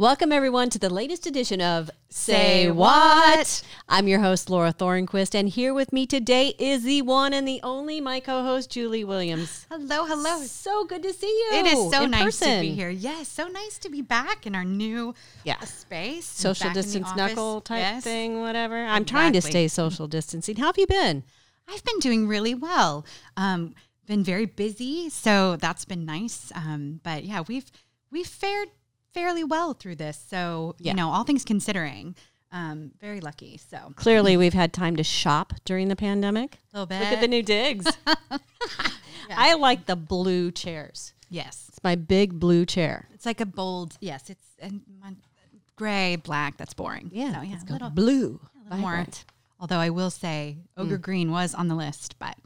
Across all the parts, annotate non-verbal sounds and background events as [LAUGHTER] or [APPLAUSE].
Welcome, everyone, to the latest edition of Say What? I'm your host, Laura Thornquist, and here with me today is the one and the only, my co host, Julie Williams. Hello, hello. So good to see you. It is so nice to be here. Yes, so nice to be back in our new Yeah. space. Social back in the distance knuckle type Yes. thing, whatever. I'm trying to stay social distancing. How have you been? I've been doing really well. Um, been very busy, so that's been nice. Um, but yeah, we've we've fared fairly well through this. So Yeah. you know, all things considering, um, very lucky. So Clearly, we've had time to shop during the pandemic. a little bit. Look at the new digs. [LAUGHS] [LAUGHS] I like the blue chairs. yes, It's my big blue chair. it's like a bold. Yes, it's and my- gray, black. That's boring. Yeah, so, yeah, it's a little, blue. little more. Although I will say, Ogre Green was on the list, but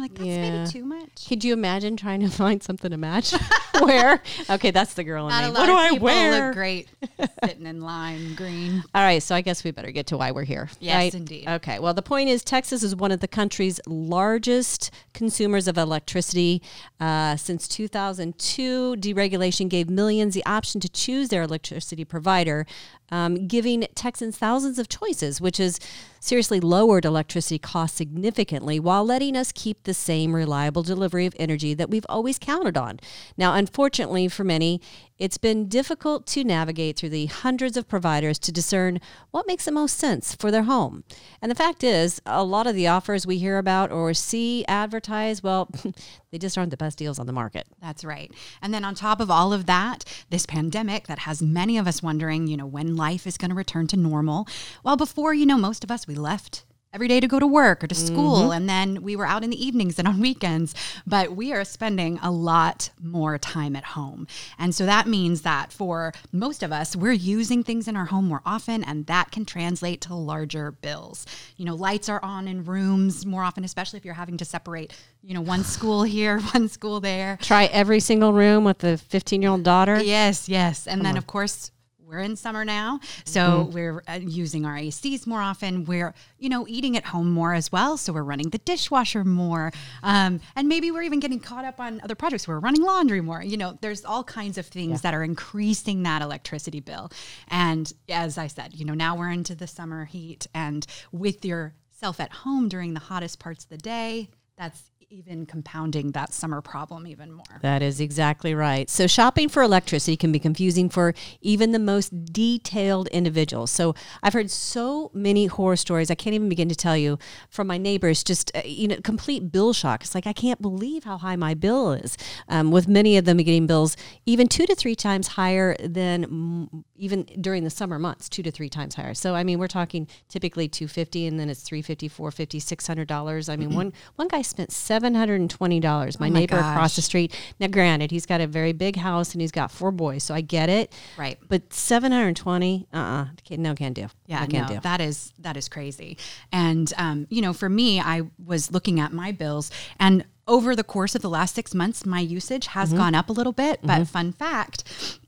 were like, that's Yeah. maybe too much. Could you imagine trying to [LAUGHS] find something to match? [LAUGHS] Where? Okay, that's the girl in Not me. a What do I people wear? look great [LAUGHS] sitting in line green. All right, so I guess we better get to why we're here. Yes, right? indeed. Okay, well, the point is Texas is one of the country's largest consumers of electricity. Uh, since 2002, deregulation gave millions the option to choose their electricity provider, um, giving Texans thousands of choices, which has seriously lowered electricity costs significantly while letting us keep the same reliable delivery of energy that we've always counted on. Now, unfortunately for many, it's been difficult to navigate through the hundreds of providers to discern what makes the most sense for their home. And the fact is, a lot of the offers we hear about or see advertised, well, [LAUGHS] they just aren't the best deals on the market. That's right. And then on top of all of that, this pandemic that has many of us wondering, you know, when life is going to return to normal. Well, before, you know, most of us, we left every day to go to work or to school. Mm-hmm. And then we were out in the evenings and on [LAUGHS] weekends but we are spending a lot more time at home. And so that means that for most of us we're using things in our home more often and that can translate to larger bills. You know lights are on in rooms more often especially if you're having to separate you know one school here [LAUGHS] one school there. Try every single room with the 15 year old daughter. Yes, yes. And then, of course, we're in summer now. So we're uh, using our ACs more often. We're, you know, eating at home more as well. So we're running the dishwasher more. Um, and maybe we're even getting caught up on other projects. We're running laundry more. You know, there's all kinds of things that are increasing that electricity bill. And as I said, you know, now we're into the summer heat. And with yourself at home during the hottest parts of the day, that's even compounding that summer problem even more. That is exactly right. So, shopping for electricity can be confusing for even the most detailed individuals. So, I've heard so many horror stories, I can't even begin to tell you, from my neighbors, just, uh, you know, complete bill shock. It's like, I can't believe how high my bill is, um, with many of them getting bills even two to three times higher than mm, even during the summer months, two to three times higher. So, I mean, we're talking typically 250 and then it's 350 450 $600. I mean, one, one guy spent $720. My, Oh my neighbor across the street. Now, granted, he's got a very big house and he's got four boys, so I get it. Right. But seven hundred twenty, uh, uh no, can do. Yeah, I can't no, do. that is that is crazy. And um, you know, for me, I was looking at my bills, and over the course of the last six months, my usage has Mm-hmm. gone up a little bit. But fun fact,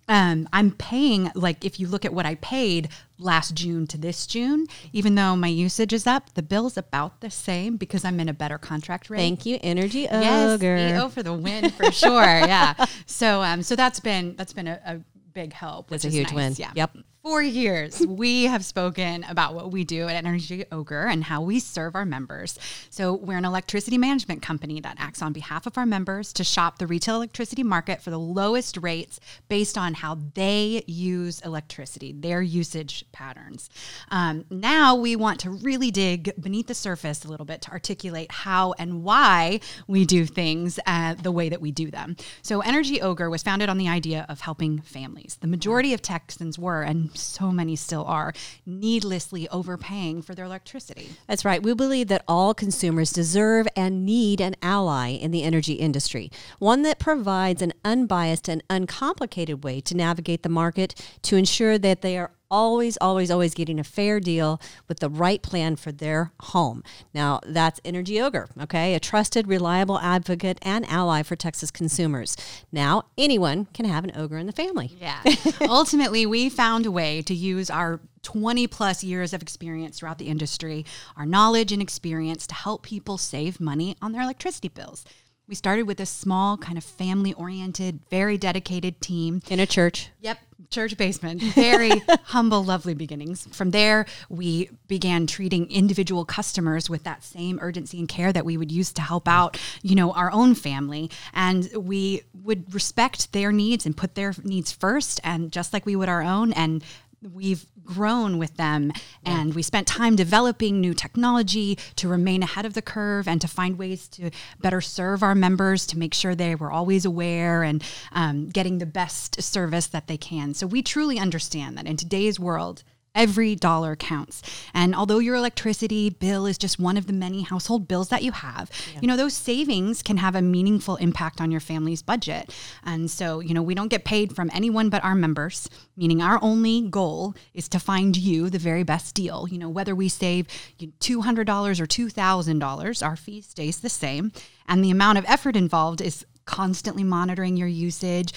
um, I'm paying like if you look at what I paid last June to this June, even though my usage is up, the bill's about the same because I'm in a better contract rate. Thank you, Energy Yes, EO for the win for sure. yeah. [LAUGHS] So um, so that's been that's been a, a big help. That's a huge nice. win. Yeah. Yep. For years, we have spoken about what we do at Energy Ogre and how we serve our members. So, we're an electricity management company that acts on behalf of our members to shop the retail electricity market for the lowest rates based on how they use electricity, their usage patterns. Um, now, we want to really dig beneath the surface a little bit to articulate how and why we do things uh, the way that we do them. So, Energy Ogre was founded on the idea of helping families. The majority of Texans were, and so many still are, needlessly overpaying for their electricity. That's right. We believe that all consumers deserve and need an ally in the energy industry, one that provides an unbiased and uncomplicated way to navigate the market to ensure that they are always, always, always getting a fair deal with the right plan for their home. Now, that's Energy Ogre, okay? A trusted, reliable advocate and ally for Texas consumers. Now, anyone can have an ogre in the family. Yeah. [LAUGHS] Ultimately, we found a way to use our 20 plus years of experience throughout the industry, our knowledge and experience to help people save money on their electricity bills. We started with a small, kind of family oriented, very dedicated team. In a church. Yep, church basement. Very [LAUGHS] humble, lovely beginnings. From there, we began treating individual customers with that same urgency and care that we would use to help out, you know, our own family. And we would respect their needs and put their needs first, and just like we would our own. And we've grown with them and we spent time developing new technology to remain ahead of the curve and to find ways to better serve our members to make sure they were always aware and um, getting the best service that they can. So we truly understand that in today's world Every dollar counts. And although your electricity bill is just one of the many household bills that you have, yeah. you know, those savings can have a meaningful impact on your family's budget. And so, you know, we don't get paid from anyone but our members, meaning our only goal is to find you the very best deal. You know, whether we save $200 or $2,000, our fee stays the same. And the amount of effort involved is constantly monitoring your usage,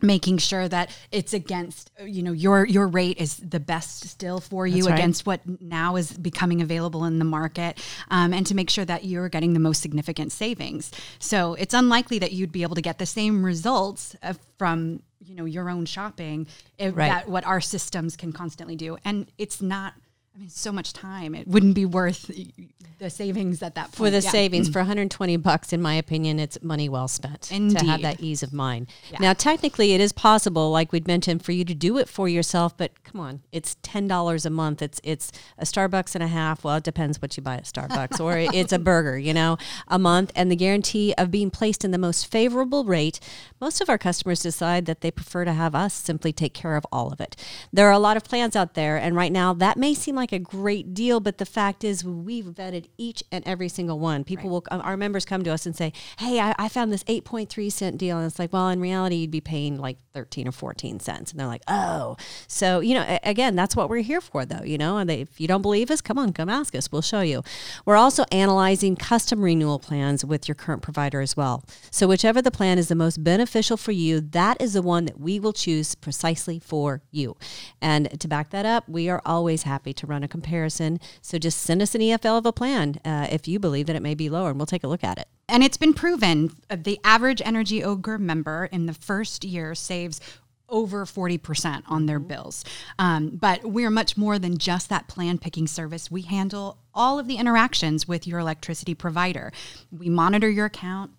making sure that it's against you know your your rate is the best still for you right. against what now is becoming available in the market um, and to make sure that you're getting the most significant savings so it's unlikely that you'd be able to get the same results uh, from you know your own shopping right. that what our systems can constantly do and it's not I mean, so much time. It wouldn't be worth the savings at that point. For the yeah. savings, for 120 bucks, in my opinion, it's money well spent Indeed. to have that ease of mind. Yeah. Now, technically, it is possible, like we'd mentioned, for you to do it for yourself. But come on, it's ten dollars a month. It's it's a Starbucks and a half. Well, it depends what you buy at Starbucks, or it's a burger, you know, a month, and the guarantee of being placed in the most favorable rate. Most of our customers decide that they prefer to have us simply take care of all of it. There are a lot of plans out there, and right now that may seem like like a great deal, but the fact is, we've vetted each and every single one. People right. will, uh, our members come to us and say, "Hey, I, I found this 8.3 cent deal," and it's like, well, in reality, you'd be paying like 13 or 14 cents, and they're like, "Oh." So you know, again, that's what we're here for, though. You know, and they, if you don't believe us, come on, come ask us. We'll show you. We're also analyzing custom renewal plans with your current provider as well. So whichever the plan is the most beneficial for you, that is the one that we will choose precisely for you. And to back that up, we are always happy to run a comparison. So just send us an EFL of a plan uh, if you believe that it may be lower, and we'll take a look at it. And it's been proven uh, the average Energy Ogre member in the first year saves over 40% on their mm-hmm. bills. Um, but we're much more than just that plan picking service. We handle all of the interactions with your electricity provider. We monitor your account,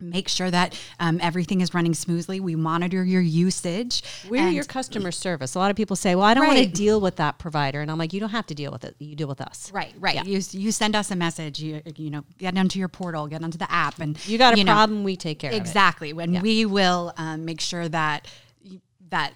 make sure that um, everything is running smoothly. We monitor your usage. We're your customer service. A lot of people say, "Well, I don't right. want to deal with that provider," and I'm like, "You don't have to deal with it. You deal with us." Right, right. Yeah. You you send us a message. You you know get onto your portal, get onto the app, and you got a you problem, know, we take care exactly. of it. Exactly, and yeah. we will um, make sure that that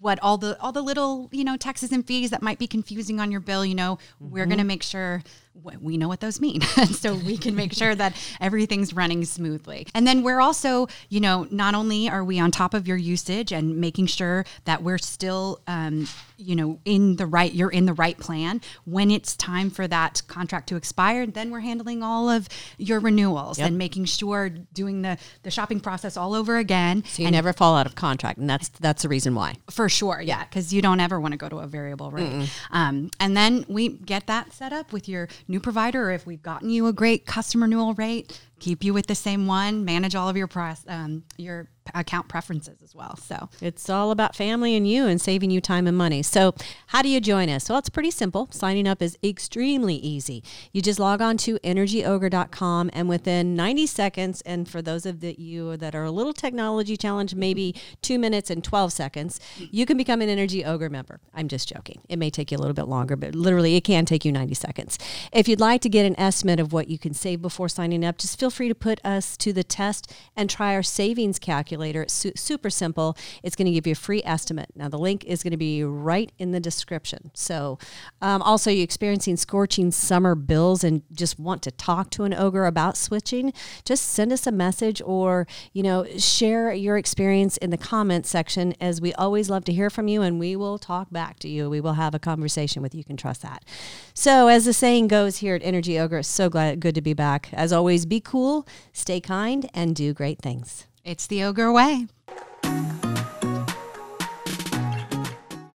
what all the all the little you know taxes and fees that might be confusing on your bill you know mm-hmm. we're going to make sure we know what those mean. [LAUGHS] So we can make sure that everything's running smoothly. And then we're also you know not only are we on top of your usage and making sure that we're still um, you know in the right you're in the right plan when it's time for that contract to expire then we're handling all of your renewals yep. and making sure doing the the shopping process all over again. So you never fall out of contract and that's that's the reason why. For sure yeah because you don't ever want to go to a variable rate. Um, and then we get that set up with your new provider or if we've gotten you a great customer renewal rate keep you with the same one manage all of your press um, your account preferences as well. So it's all about family and you and saving you time and money. So how do you join us? Well, it's pretty simple. Signing up is extremely easy. You just log on to energyogre.com and within 90 seconds, and for those of the, you that are a little technology challenged, maybe two minutes and 12 seconds, you can become an Energy Ogre member. I'm just joking. It may take you a little bit longer, but literally it can take you 90 seconds. If you'd like to get an estimate of what you can save before signing up, just feel free to put us to the test and try our savings calculator calculator. It's su- super simple. It's going to give you a free estimate. Now, the link is going to be right in the description. So, um, also, you're experiencing scorching summer bills and just want to talk to an ogre about switching, just send us a message or, you know, share your experience in the comments section as we always love to hear from you and we will talk back to you. We will have a conversation with you. You can trust that. So, as the saying goes here at Energy Ogre, so glad, good to be back. As always, be cool, stay kind, and do great things. It's the ogre way.